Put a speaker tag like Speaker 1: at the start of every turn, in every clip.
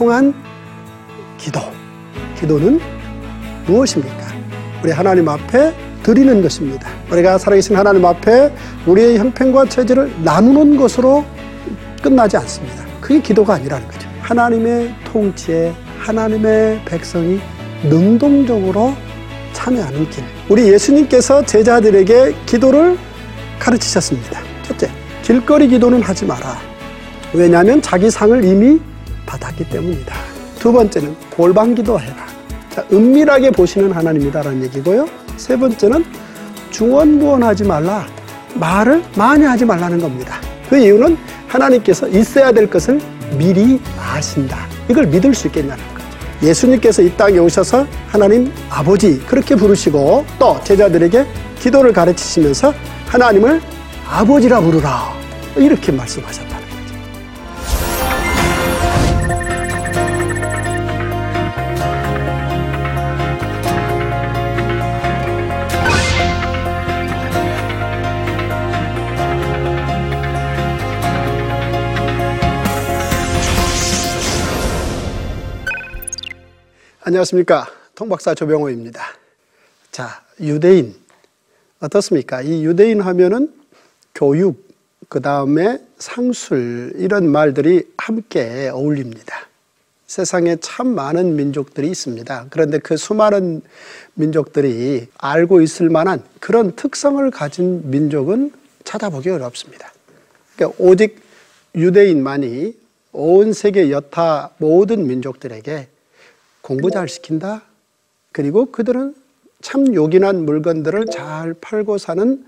Speaker 1: 통한 기도. 기도는 무엇입니까? 우리 하나님 앞에 드리는 것입니다. 우리가 살아계신 하나님 앞에 우리의 형편과 처지를 나누는 것으로 끝나지 않습니다. 그게 기도가 아니라는 거죠. 하나님의 통치에 하나님의 백성이 능동적으로 참여하는 길. 우리 예수님께서 제자들에게 기도를 가르치셨습니다. 첫째, 길거리 기도는 하지 마라. 왜냐하면 자기 상을 이미 받았기 때문이다. 두 번째는 골방 기도해라. 자, 은밀하게 보시는 하나님이다라는 얘기고요. 세 번째는 중언부언하지 말라. 말을 많이 하지 말라는 겁니다. 그 이유는 하나님께서 있어야 될 것을 미리 아신다. 이걸 믿을 수 있겠냐는 거죠. 예수님께서 이 땅에 오셔서 하나님 아버지 그렇게 부르시고 또 제자들에게 기도를 가르치시면서 하나님을 아버지라 부르라. 이렇게 말씀하셨다. 안녕하십니까. 통박사 조병호입니다. 자, 유대인. 어떻습니까? 이 유대인 하면은 교육, 그 다음에 상술, 이런 말들이 함께 어울립니다. 세상에 참 많은 민족들이 있습니다. 그런데 그 수많은 민족들이 알고 있을 만한 그런 특성을 가진 민족은 찾아보기 어렵습니다. 그러니까 오직 유대인만이 온 세계 여타 모든 민족들에게 공부 잘 시킨다. 그리고 그들은 참 요긴한 물건들을 잘 팔고 사는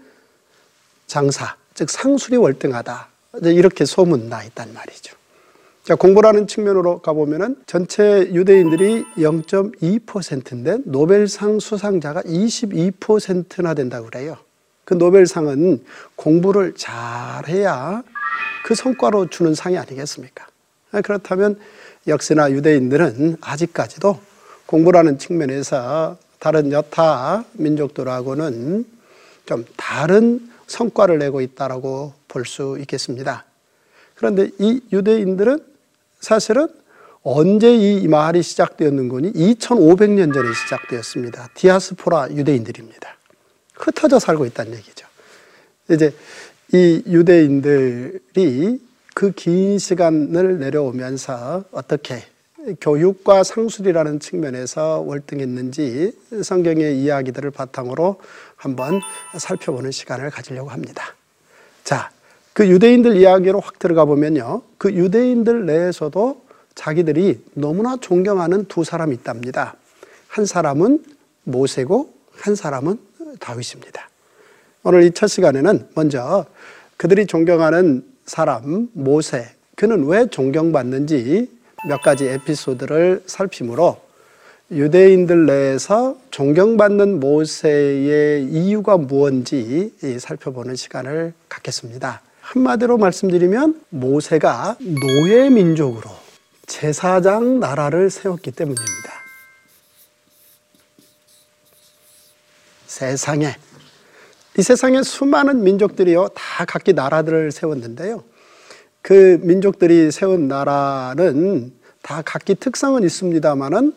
Speaker 1: 장사, 즉 상술이 월등하다. 이렇게 소문 나 있단 말이죠. 자, 공부라는 측면으로 가보면은 전체 유대인들이 0.2%인데 노벨상 수상자가 22%나 된다고 그래요. 그 노벨상은 공부를 잘해야 그 성과로 주는 상이 아니겠습니까? 그렇다면 역시나 유대인들은 아직까지도 공부라는 측면에서 다른 여타 민족들하고는 좀 다른 성과를 내고 있다라고 볼 수 있겠습니다. 그런데 이 유대인들은 사실은 언제 이 말이 시작되었는 거니? 2500년 전에 시작되었습니다. 디아스포라 유대인들입니다. 흩어져 살고 있다는 얘기죠. 이제 이 유대인들이 그 긴 시간을 내려오면서 어떻게 교육과 상술이라는 측면에서 월등했는지 성경의 이야기들을 바탕으로 한번 살펴보는 시간을 가지려고 합니다. 자, 그 유대인들 이야기로 확 들어가 보면요. 그 유대인들 내에서도 자기들이 너무나 존경하는 두 사람이 있답니다. 한 사람은 모세고 한 사람은 다윗입니다. 오늘 이 첫 시간에는 먼저 그들이 존경하는 사람 모세 그는 왜 존경받는지 몇 가지 에피소드를 살피므로 유대인들 내에서 존경받는 모세의 이유가 무엇인지 살펴보는 시간을 갖겠습니다. 한마디로 말씀드리면 모세가 노예 민족으로 제사장 나라를 세웠기 때문입니다. 세상에 이 세상에 수많은 민족들이요, 다 각기 나라들을 세웠는데요. 그 민족들이 세운 나라는 다 각기 특성은 있습니다만은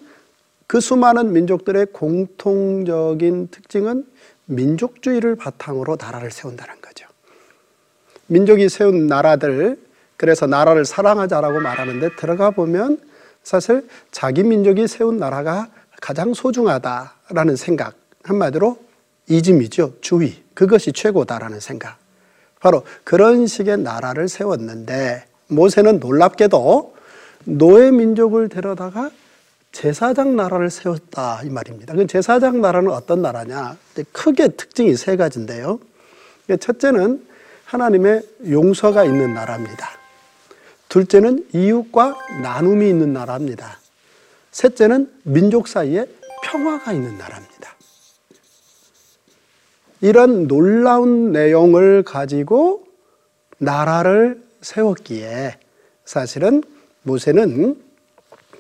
Speaker 1: 그 수많은 민족들의 공통적인 특징은 민족주의를 바탕으로 나라를 세운다는 거죠. 민족이 세운 나라들, 그래서 나라를 사랑하자라고 말하는데 들어가 보면 사실 자기 민족이 세운 나라가 가장 소중하다라는 생각, 한마디로 이즘이죠. 주의. 그것이 최고다라는 생각. 바로 그런 식의 나라를 세웠는데 모세는 놀랍게도 노예 민족을 데려다가 제사장 나라를 세웠다 이 말입니다. 그 제사장 나라는 어떤 나라냐? 크게 특징이 세 가지인데요. 첫째는 하나님의 용서가 있는 나라입니다. 둘째는 이웃과 나눔이 있는 나라입니다. 셋째는 민족 사이에 평화가 있는 나라입니다. 이런 놀라운 내용을 가지고 나라를 세웠기에 사실은 모세는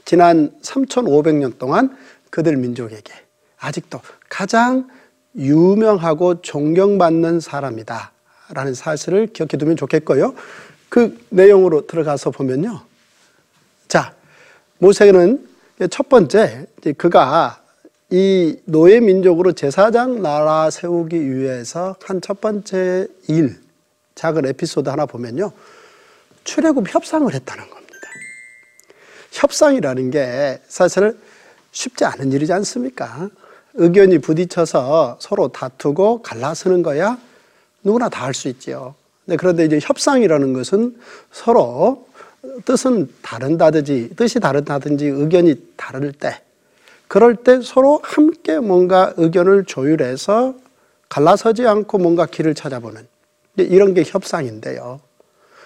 Speaker 1: 지난 3,500년 동안 그들 민족에게 아직도 가장 유명하고 존경받는 사람이다. 라는 사실을 기억해 두면 좋겠고요. 그 내용으로 들어가서 보면요. 자, 모세는 첫 번째 그가 이 노예 민족으로 제사장 나라 세우기 위해서 한 첫 번째 일 작은 에피소드 하나 보면요 출애굽 협상을 했다는 겁니다. 협상이라는 게 사실 쉽지 않은 일이지 않습니까? 의견이 부딪혀서 서로 다투고 갈라서는 거야 누구나 다 할 수 있지요. 네, 그런데 이제 협상이라는 것은 서로 뜻은 다른다든지 뜻이 다르다든지 의견이 다를 때 그럴 때 서로 함께 뭔가 의견을 조율해서 갈라서지 않고 뭔가 길을 찾아보는 이런 게 협상인데요.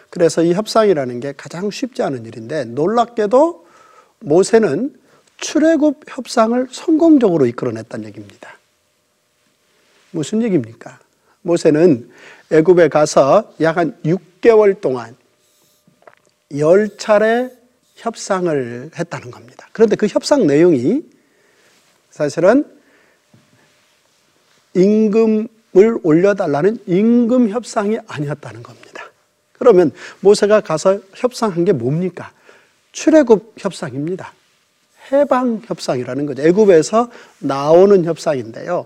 Speaker 1: 그래서 이 협상이라는 게 가장 쉽지 않은 일인데 놀랍게도 모세는 출애굽 협상을 성공적으로 이끌어냈다는 얘기입니다. 무슨 얘기입니까? 모세는 애굽에 가서 약 한 6개월 동안 열 차례 협상을 했다는 겁니다. 그런데 그 협상 내용이 사실은 임금을 올려달라는 임금 협상이 아니었다는 겁니다. 그러면 모세가 가서 협상한 게 뭡니까? 출애굽 협상입니다. 해방 협상이라는 거죠. 애굽에서 나오는 협상인데요.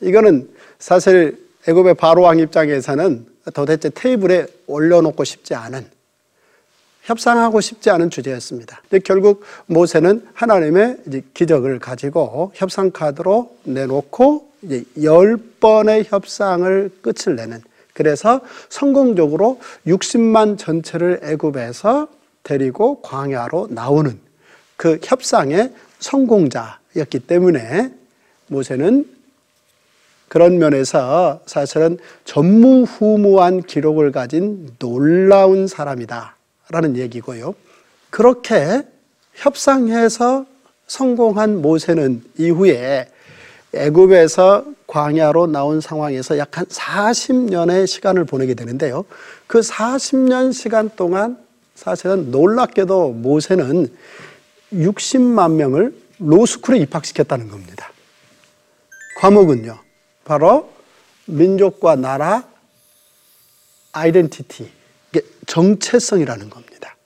Speaker 1: 이거는 사실 애굽의 바로 왕 입장에서는 도대체 테이블에 올려놓고 싶지 않은 협상하고 싶지 않은 주제였습니다. 결국 모세는 하나님의 기적을 가지고 협상 카드로 내놓고 이제 열 번의 협상을 끝을 내는 그래서 성공적으로 60만 전체를 애굽에서 데리고 광야로 나오는 그 협상의 성공자였기 때문에 모세는 그런 면에서 사실은 전무후무한 기록을 가진 놀라운 사람이다. 라는 얘기고요. 그렇게 협상해서 성공한 모세는 이후에 애굽에서 광야로 나온 상황에서 약 한 40년의 시간을 보내게 되는데요. 그 40년 시간 동안 사실은 놀랍게도 모세는 60만 명을 로스쿨에 입학시켰다는 겁니다. 과목은요. 바로 민족과 나라 아이덴티티 정체성이라는 겁니다.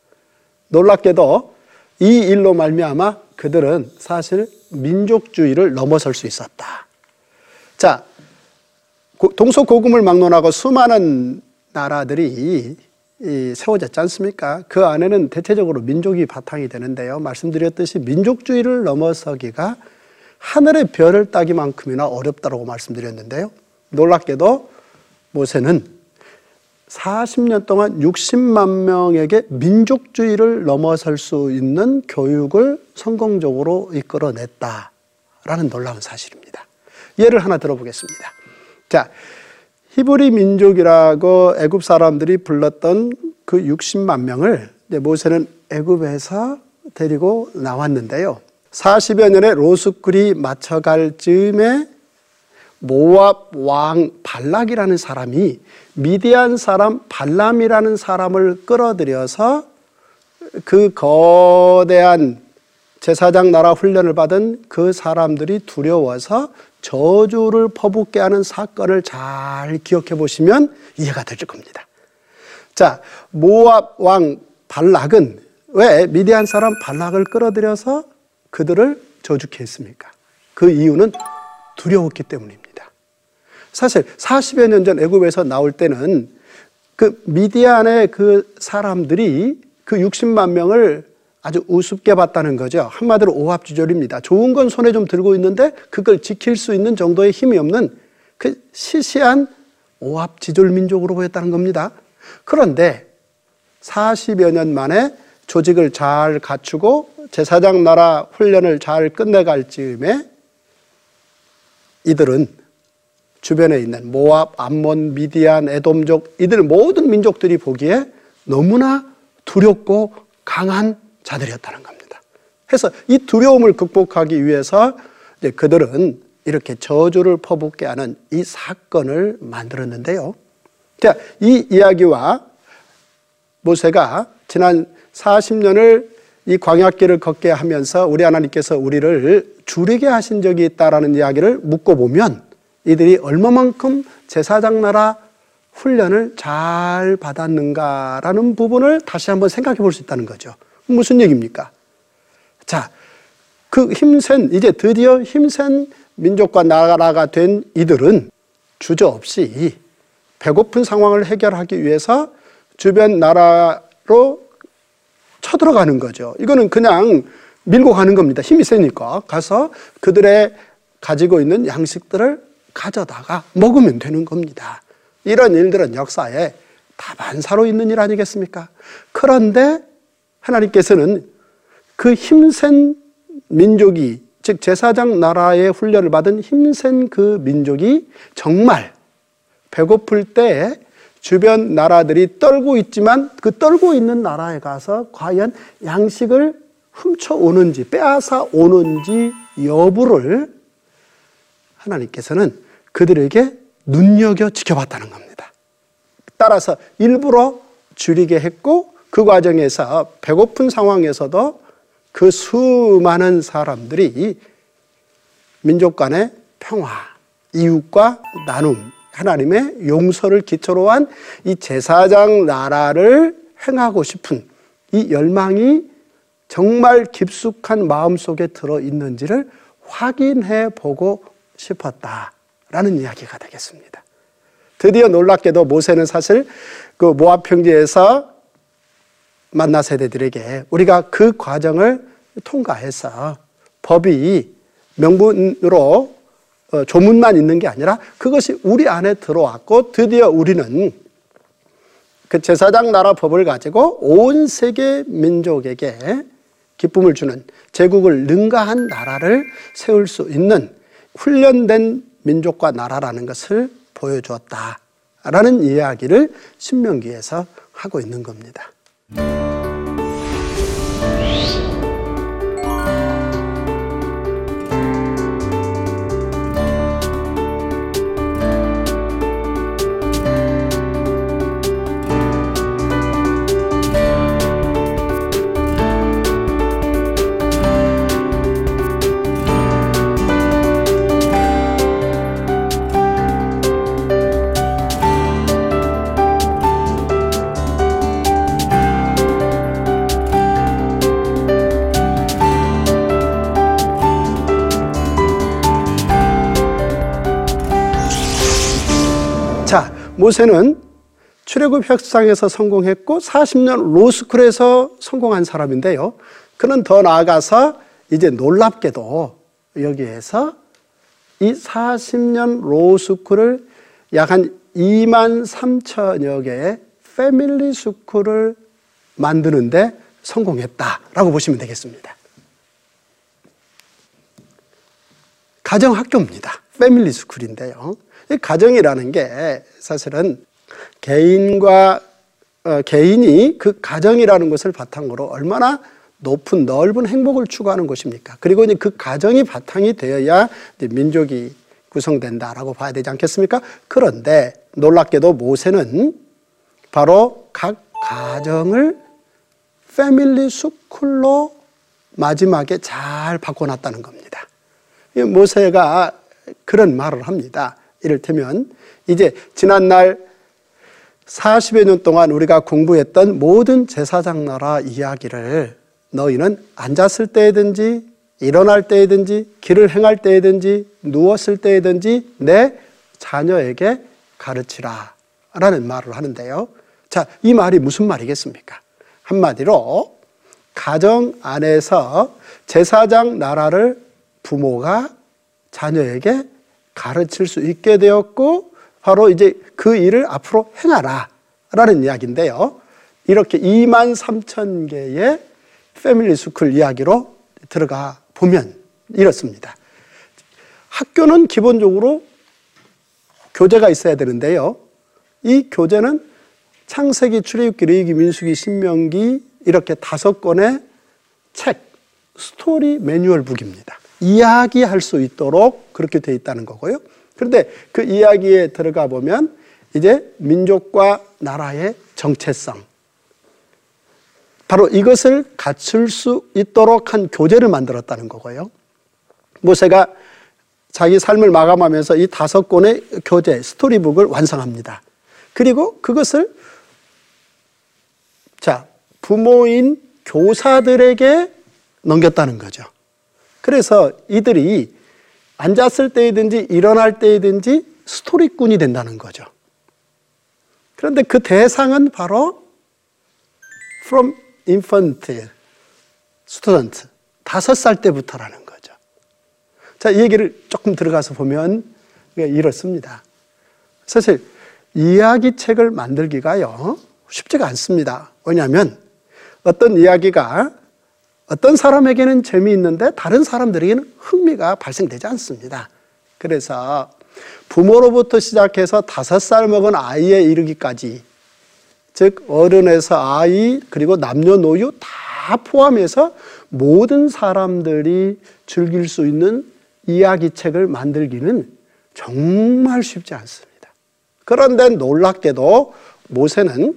Speaker 1: 놀랍게도 이 일로 말미암아 그들은 사실 민족주의를 넘어설 수 있었다. 자, 동서 고금을 막론하고 수많은 나라들이 세워졌지 않습니까? 그 안에는 대체적으로 민족이 바탕이 되는데요. 말씀드렸듯이 민족주의를 넘어서기가 하늘의 별을 따기만큼이나 어렵다고 말씀드렸는데요. 놀랍게도 모세는 40년 동안 60만 명에게 민족주의를 넘어설 수 있는 교육을 성공적으로 이끌어냈다라는 놀라운 사실입니다. 예를 하나 들어보겠습니다. 자, 히브리 민족이라고 애굽 사람들이 불렀던 그 60만 명을 모세는 애굽에서 데리고 나왔는데요. 40여 년의 로스쿨이 맞춰갈 즈음에 모압 왕 발락이라는 사람이 미디안 사람 발람이라는 사람을 끌어들여서 그 거대한 제사장 나라 훈련을 받은 그 사람들이 두려워서 저주를 퍼붓게 하는 사건을 잘 기억해 보시면 이해가 될 겁니다. 자, 모압 왕 발락은 왜 미디안 사람 발락을 끌어들여서 그들을 저주케 했습니까? 그 이유는 두려웠기 때문입니다. 사실 40여 년 전 애굽에서 나올 때는 그 미디안의 그 사람들이 그 60만 명을 아주 우습게 봤다는 거죠. 한마디로 오합지졸입니다. 좋은 건 손에 좀 들고 있는데 그걸 지킬 수 있는 정도의 힘이 없는 그 시시한 오합지졸 민족으로 보였다는 겁니다. 그런데 40여 년 만에 조직을 잘 갖추고 제사장 나라 훈련을 잘 끝내갈 즈음에 이들은 주변에 있는 모압, 암몬, 미디안, 에돔족 이들 모든 민족들이 보기에 너무나 두렵고 강한 자들이었다는 겁니다. 그래서 이 두려움을 극복하기 위해서 그들은 이렇게 저주를 퍼붓게 하는 이 사건을 만들었는데요. 자, 이 이야기와 모세가 지난 40년을 이 광야길을 걷게 하면서 우리 하나님께서 우리를 줄이게 하신 적이 있다라는 이야기를 묻고 보면 이들이 얼마만큼 제사장 나라 훈련을 잘 받았는가라는 부분을 다시 한번 생각해 볼 수 있다는 거죠. 무슨 얘기입니까? 자, 그 힘센, 이제 드디어 힘센 민족과 나라가 된 이들은 주저없이 배고픈 상황을 해결하기 위해서 주변 나라로 쳐들어가는 거죠. 이거는 그냥 밀고 가는 겁니다. 힘이 세니까. 가서 그들의 가지고 있는 양식들을 가져다가 먹으면 되는 겁니다. 이런 일들은 역사에 다반사로 있는 일 아니겠습니까? 그런데 하나님께서는 그 힘센 민족이 즉 제사장 나라의 훈련을 받은 힘센 그 민족이 정말 배고플 때 주변 나라들이 떨고 있지만 그 떨고 있는 나라에 가서 과연 양식을 훔쳐 오는지 빼앗아 오는지 여부를 하나님께서는 그들에게 눈여겨 지켜봤다는 겁니다. 따라서 일부러 줄이게 했고 그 과정에서 배고픈 상황에서도 그 수많은 사람들이 민족 간의 평화, 이웃과 나눔, 하나님의 용서를 기초로 한 이 제사장 나라를 행하고 싶은 이 열망이 정말 깊숙한 마음 속에 들어 있는지를 확인해 보고 싶었다라는 이야기가 되겠습니다. 드디어 놀랍게도 모세는 사실 그 모압 평지에서 만나 세대들에게 우리가 그 과정을 통과해서 법이 명분으로 어, 조문만 있는 게 아니라 그것이 우리 안에 들어왔고 드디어 우리는 그 제사장 나라 법을 가지고 온 세계 민족에게 기쁨을 주는 제국을 능가한 나라를 세울 수 있는 훈련된 민족과 나라라는 것을 보여주었다라는 이야기를 신명기에서 하고 있는 겁니다. 모세는 출애굽 협상에서 성공했고 40년 로스쿨에서 성공한 사람인데요. 그는 더 나아가서 이제 놀랍게도 여기에서 이 40년 로스쿨을 약 한 2만 3천여 개의 패밀리 스쿨을 만드는데 성공했다라고 보시면 되겠습니다. 가정학교입니다. 패밀리 스쿨인데요. 가정이라는 게 사실은 개인과 어, 개인이 그 가정이라는 것을 바탕으로 얼마나 높은 넓은 행복을 추구하는 것입니까? 그리고 이제 그 가정이 바탕이 되어야 민족이 구성된다라고 봐야 되지 않겠습니까? 그런데 놀랍게도 모세는 바로 각 가정을 패밀리 스쿨로 마지막에 잘 바꿔놨다는 겁니다. 모세가 그런 말을 합니다. 이를테면 이제 지난날 40여 년 동안 우리가 공부했던 모든 제사장 나라 이야기를 너희는 앉았을 때든지 일어날 때든지 길을 행할 때든지 누웠을 때든지 내 자녀에게 가르치라 라는 말을 하는데요. 자, 이 말이 무슨 말이겠습니까? 한마디로 가정 안에서 제사장 나라를 부모가 자녀에게 가르칠 수 있게 되었고 바로 이제 그 일을 앞으로 행하라 라는 이야기인데요. 이렇게 2만 3천 개의 family school 이야기로 들어가 보면 이렇습니다. 학교는 기본적으로 교재가 있어야 되는데요. 이 교재는 창세기, 출애굽기, 레위기, 민수기, 신명기 이렇게 다섯 권의 책, 스토리 매뉴얼 북입니다. 이야기할 수 있도록 그렇게 되어 있다는 거고요. 그런데 그 이야기에 들어가 보면 이제 민족과 나라의 정체성, 바로 이것을 갖출 수 있도록 한 교재를 만들었다는 거고요. 모세가 자기 삶을 마감하면서 이 다섯 권의 교재, 스토리북을 완성합니다. 그리고 그것을 자, 부모인 교사들에게 넘겼다는 거죠. 그래서 이들이 앉았을 때이든지 일어날 때이든지 스토리꾼이 된다는 거죠. 그런데 그 대상은 바로 from infant student 다섯 살 때부터라는 거죠. 자, 이 얘기를 조금 들어가서 보면 이렇습니다. 사실 이야기책을 만들기가요 쉽지가 않습니다. 왜냐하면 어떤 이야기가 어떤 사람에게는 재미있는데 다른 사람들에게는 흥미가 발생되지 않습니다. 그래서 부모로부터 시작해서 다섯 살 먹은 아이에 이르기까지 즉 어른에서 아이 그리고 남녀노유 다 포함해서 모든 사람들이 즐길 수 있는 이야기책을 만들기는 정말 쉽지 않습니다. 그런데 놀랍게도 모세는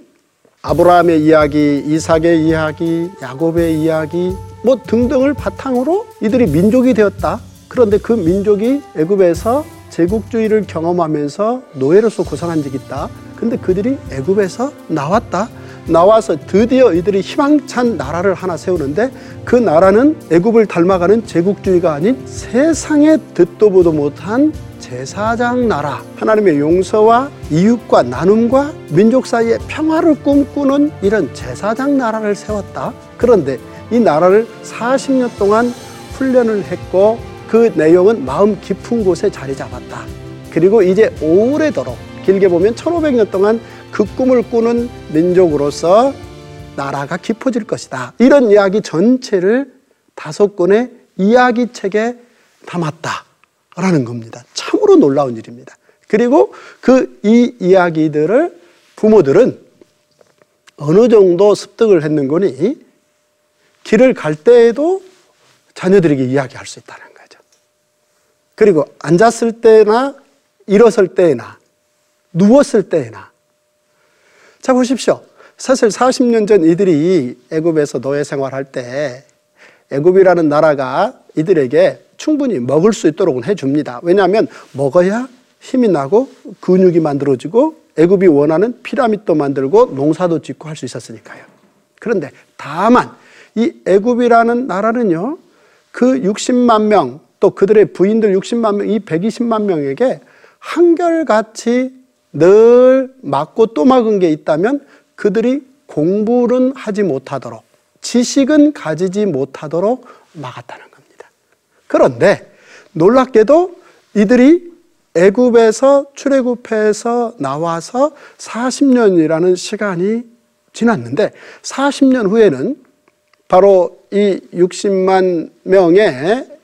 Speaker 1: 아브라함의 이야기, 이삭의 이야기, 야곱의 이야기 뭐 등등을 바탕으로 이들이 민족이 되었다. 그런데 그 민족이 애굽에서 제국주의를 경험하면서 노예로서 고생한 적이 있다. 근데 그들이 애굽에서 나왔다. 나와서 드디어 이들이 희망찬 나라를 하나 세우는데 그 나라는 애굽을 닮아가는 제국주의가 아닌 세상에 듣도 보도 못한 제사장 나라 하나님의 용서와 이웃과 나눔과 민족 사이의 평화를 꿈꾸는 이런 제사장 나라를 세웠다. 그런데 이 나라를 40년 동안 훈련을 했고 그 내용은 마음 깊은 곳에 자리 잡았다. 그리고 이제 오래도록 길게 보면 1500년 동안 그 꿈을 꾸는 민족으로서 나라가 깊어질 것이다. 이런 이야기 전체를 다섯 권의 이야기 책에 담았다. 라는 겁니다. 참으로 놀라운 일입니다. 그리고 그 이 이야기들을 부모들은 어느 정도 습득을 했는 거니 길을 갈 때에도 자녀들에게 이야기할 수 있다는 거죠. 그리고 앉았을 때나 일었을 때나 누웠을 때나 자 보십시오. 사실 40년 전 이들이 애굽에서 노예 생활할 때 애굽이라는 나라가 이들에게 충분히 먹을 수 있도록 해줍니다. 왜냐하면 먹어야 힘이 나고 근육이 만들어지고 애굽이 원하는 피라밋도 만들고 농사도 짓고 할 수 있었으니까요. 그런데 다만 이 애굽이라는 나라는요. 그 60만 명 또 그들의 부인들 60만 명, 이 120만 명에게 한결같이 늘 맞고 또 막은 게 있다면 그들이 공부는 하지 못하도록 지식은 가지지 못하도록 막았다는 겁니다. 그런데 놀랍게도 이들이 애굽에서 출애굽해서 나와서 40년이라는 시간이 지났는데 40년 후에는 바로 이 60만 명의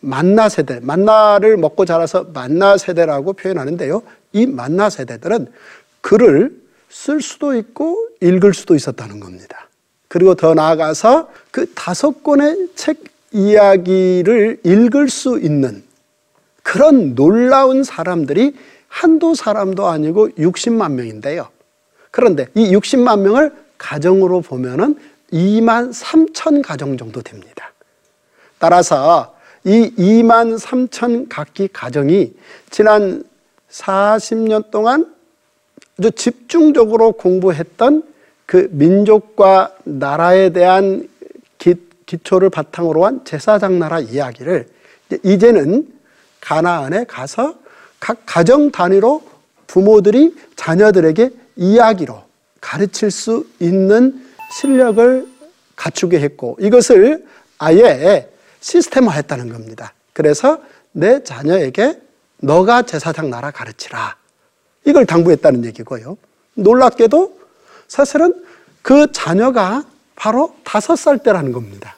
Speaker 1: 만나 세대, 만나를 먹고 자라서 만나 세대라고 표현하는데요. 이 만나 세대들은 글을 쓸 수도 있고 읽을 수도 있었다는 겁니다. 그리고 더 나아가서 그 다섯 권의 책 이야기를 읽을 수 있는 그런 놀라운 사람들이 한두 사람도 아니고 60만 명인데요. 그런데 이 60만 명을 가정으로 보면은 2만 3천 가정 정도 됩니다. 따라서 이 2만 3천 각기 가정이 지난 40년 동안 아주 집중적으로 공부했던 그 민족과 나라에 대한 기, 기초를 바탕으로 한 제사장 나라 이야기를 이제는 가나안에 가서 각 가정 단위로 부모들이 자녀들에게 이야기로 가르칠 수 있는 실력을 갖추게 했고 이것을 아예 시스템화했다는 겁니다. 그래서 내 자녀에게 너가 제사장 나라 가르치라. 이걸 당부했다는 얘기고요. 놀랍게도 사실은 그 자녀가 바로 다섯 살 때라는 겁니다.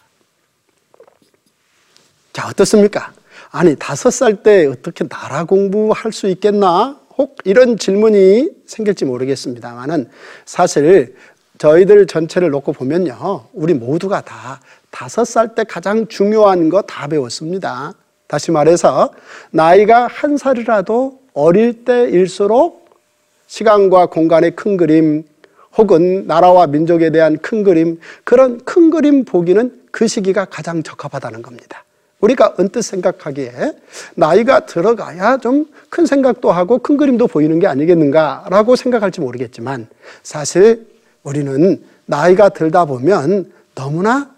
Speaker 1: 자, 어떻습니까? 아니, 다섯 살 때 어떻게 나라 공부할 수 있겠나? 혹 이런 질문이 생길지 모르겠습니다만은 사실 저희들 전체를 놓고 보면요. 우리 모두가 다 다섯 살 때 가장 중요한 거 다 배웠습니다. 다시 말해서 나이가 한 살이라도 어릴 때일수록 시간과 공간의 큰 그림 혹은 나라와 민족에 대한 큰 그림 그런 큰 그림 보기는 그 시기가 가장 적합하다는 겁니다. 우리가 언뜻 생각하기에 나이가 들어가야 좀 큰 생각도 하고 큰 그림도 보이는 게 아니겠는가라고 생각할지 모르겠지만 사실 우리는 나이가 들다 보면 너무나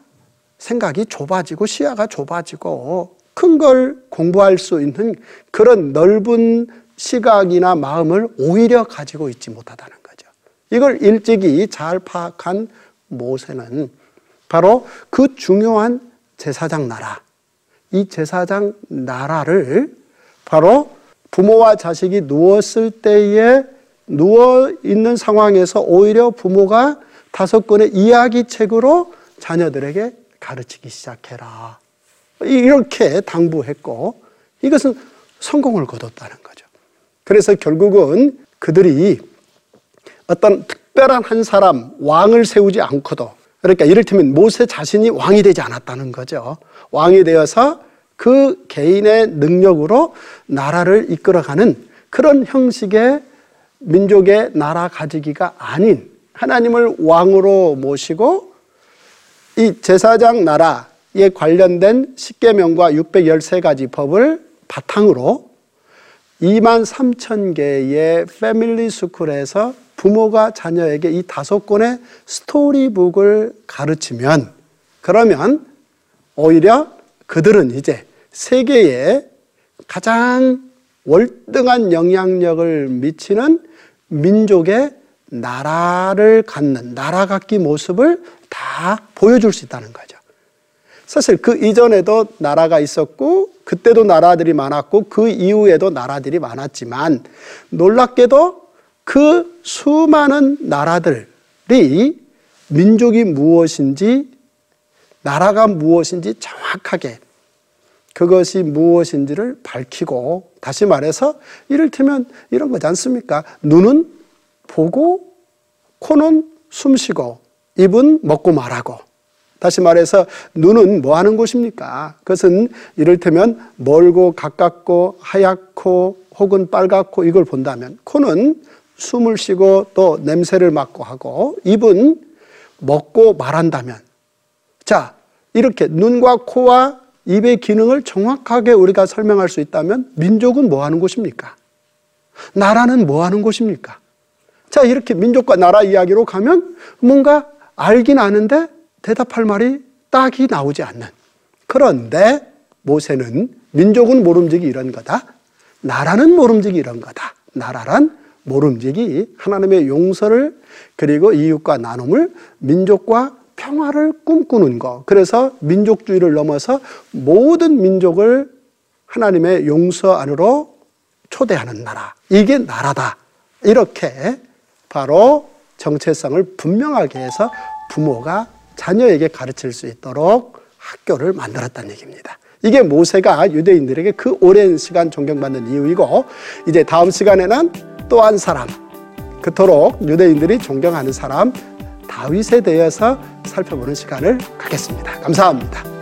Speaker 1: 생각이 좁아지고 시야가 좁아지고 큰 걸 공부할 수 있는 그런 넓은 시각이나 마음을 오히려 가지고 있지 못하다는 거죠. 이걸 일찍이 잘 파악한 모세는 바로 그 중요한 제사장 나라, 이 제사장 나라를 바로 부모와 자식이 누웠을 때에 누워 있는 상황에서 오히려 부모가 다섯 권의 이야기책으로 자녀들에게 가르치기 시작해라. 이렇게 당부했고 이것은 성공을 거뒀다는 거죠. 그래서 결국은 그들이 어떤 특별한 한 사람, 왕을 세우지 않고도 그러니까 이를테면 모세 자신이 왕이 되지 않았다는 거죠. 왕이 되어서 그 개인의 능력으로 나라를 이끌어가는 그런 형식의 민족의 나라 가지기가 아닌 하나님을 왕으로 모시고 이 제사장 나라에 관련된 십계명과 613가지 법을 바탕으로 2만 3천 개의 패밀리 스쿨에서 부모가 자녀에게 이 다섯 권의 스토리북을 가르치면 그러면 오히려 그들은 이제 세계에 가장 월등한 영향력을 미치는 민족의 나라를 갖는 나라 갖기 모습을 다 보여줄 수 있다는 거죠. 사실 그 이전에도 나라가 있었고 그때도 나라들이 많았고 그 이후에도 나라들이 많았지만 놀랍게도 그 수많은 나라들이 민족이 무엇인지 나라가 무엇인지 정확하게 그것이 무엇인지를 밝히고 다시 말해서 이를테면 이런 거지 않습니까? 눈은 보고 코는 숨 쉬고 입은 먹고 말하고 다시 말해서 눈은 뭐 하는 곳입니까? 그것은 이를테면 멀고 가깝고 하얗고 혹은 빨갛고 이걸 본다면 코는 숨을 쉬고 또 냄새를 맡고 하고 입은 먹고 말한다면 자 이렇게 눈과 코와 입의 기능을 정확하게 우리가 설명할 수 있다면 민족은 뭐 하는 곳입니까? 나라는 뭐 하는 곳입니까? 자, 이렇게 민족과 나라 이야기로 가면 뭔가 알긴 아는데 대답할 말이 딱이 나오지 않는. 그런데 모세는 민족은 모름지기 이런 거다. 나라는 모름지기 이런 거다. 나라란 모름지기 하나님의 용서를 그리고 이웃과 나눔을 민족과 평화를 꿈꾸는 것. 그래서 민족주의를 넘어서 모든 민족을 하나님의 용서 안으로 초대하는 나라. 이게 나라다. 이렇게 바로 정체성을 분명하게 해서 부모가 자녀에게 가르칠 수 있도록 학교를 만들었다는 얘기입니다. 이게 모세가 유대인들에게 그 오랜 시간 존경받는 이유이고 이제 다음 시간에는 또 한 사람 그토록 유대인들이 존경하는 사람 다윗에 대해서 살펴보는 시간을 갖겠습니다. 감사합니다.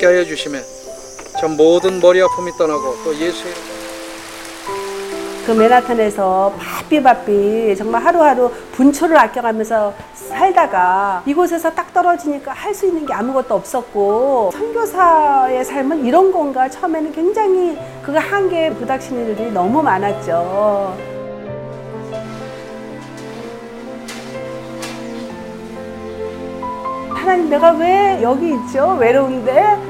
Speaker 2: 함께 하여 주심에 전 모든 머리 아픔이 떠나고 또 예수의
Speaker 3: 그 맨하탄에서 바삐 바삐 정말 하루하루 분초를 아껴가면서 살다가 이곳에서 딱 떨어지니까 할 수 있는 게 아무것도 없었고 선교사의 삶은 이런 건가 처음에는 굉장히 그 한계에 부닥치는 일들이 너무 많았죠. 하나님 내가 왜 여기 있죠? 외로운데?